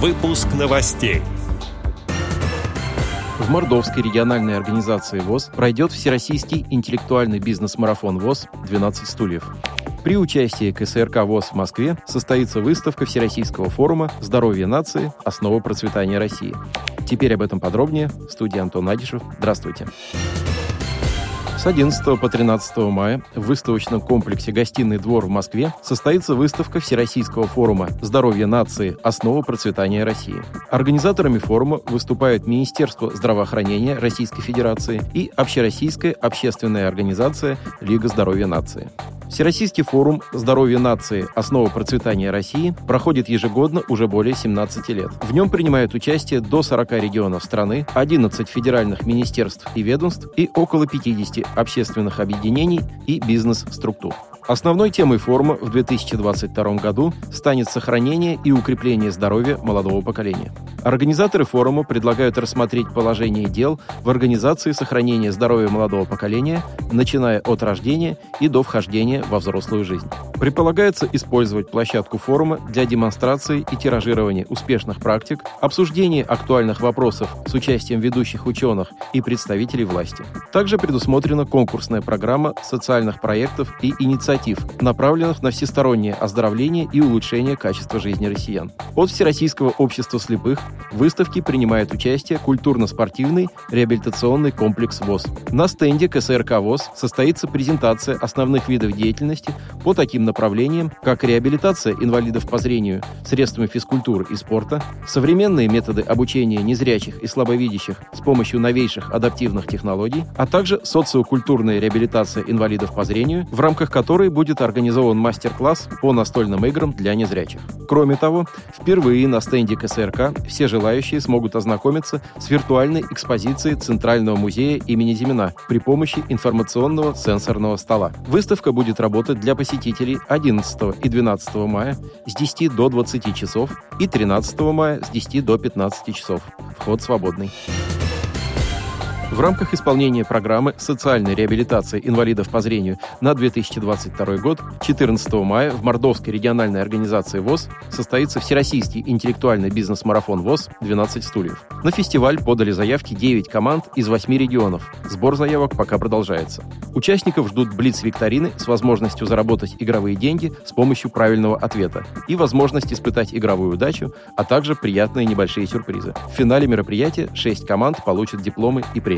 Выпуск новостей. В Мордовской региональной организации ВОЗ пройдет Всероссийский интеллектуальный бизнес-марафон ВОЗ «12 стульев». При участии КСРК ВОЗ в Москве состоится выставка Всероссийского форума «Здоровье нации. Основа процветания России». Теперь об этом подробнее. В студии Антон Агишев. Здравствуйте. С 11 по 13 мая в выставочном комплексе «Гостиный двор» в Москве состоится выставка Всероссийского форума «Здоровье нации. Основа процветания России». Организаторами форума выступают Министерство здравоохранения Российской Федерации и Общероссийская общественная организация «Лига здоровья нации». Всероссийский форум «Здоровье нации. Основа процветания России» проходит ежегодно уже более 17 лет. В нем принимают участие до 40 регионов страны, 11 федеральных министерств и ведомств и около 50 общественных объединений и бизнес-структур. Основной темой форума в 2022 году станет сохранение и укрепление здоровья молодого поколения. Организаторы форума предлагают рассмотреть положение дел в организации сохранения здоровья молодого поколения, начиная от рождения и до вхождения во взрослую жизнь. Предполагается использовать площадку форума для демонстрации и тиражирования успешных практик, обсуждения актуальных вопросов с участием ведущих ученых и представителей власти. Также предусмотрена конкурсная программа социальных проектов и инициатив, направленных на всестороннее оздоровление и улучшение качества жизни россиян. От Всероссийского общества слепых в выставке принимает участие культурно-спортивный реабилитационный комплекс ВОЗ. На стенде КСРК ВОЗ состоится презентация основных видов деятельности по таким направлениям, как реабилитация инвалидов по зрению средствами физкультуры и спорта, современные методы обучения незрячих и слабовидящих с помощью новейших адаптивных технологий, а также социокультурная реабилитация инвалидов по зрению, в рамках которой будет организован мастер-класс по настольным играм для незрячих. Кроме того, впервые на стенде КСРК все желающие смогут ознакомиться с виртуальной экспозицией Центрального музея имени Зимина при помощи информационного сенсорного стола. Выставка будет работать для посетителей 11 и 12 мая с 10 до 20 часов и 13 мая с 10 до 15 часов. Вход свободный. В рамках исполнения программы социальной реабилитации инвалидов по зрению на 2022 год 14 мая в Мордовской региональной организации ВОЗ состоится Всероссийский интеллектуальный бизнес-марафон ВОЗ «12 стульев». На фестиваль подали заявки 9 команд из 8 регионов. Сбор заявок пока продолжается. Участников ждут блиц-викторины с возможностью заработать игровые деньги с помощью правильного ответа и возможность испытать игровую удачу, а также приятные небольшие сюрпризы. В финале мероприятия 6 команд получат дипломы и премии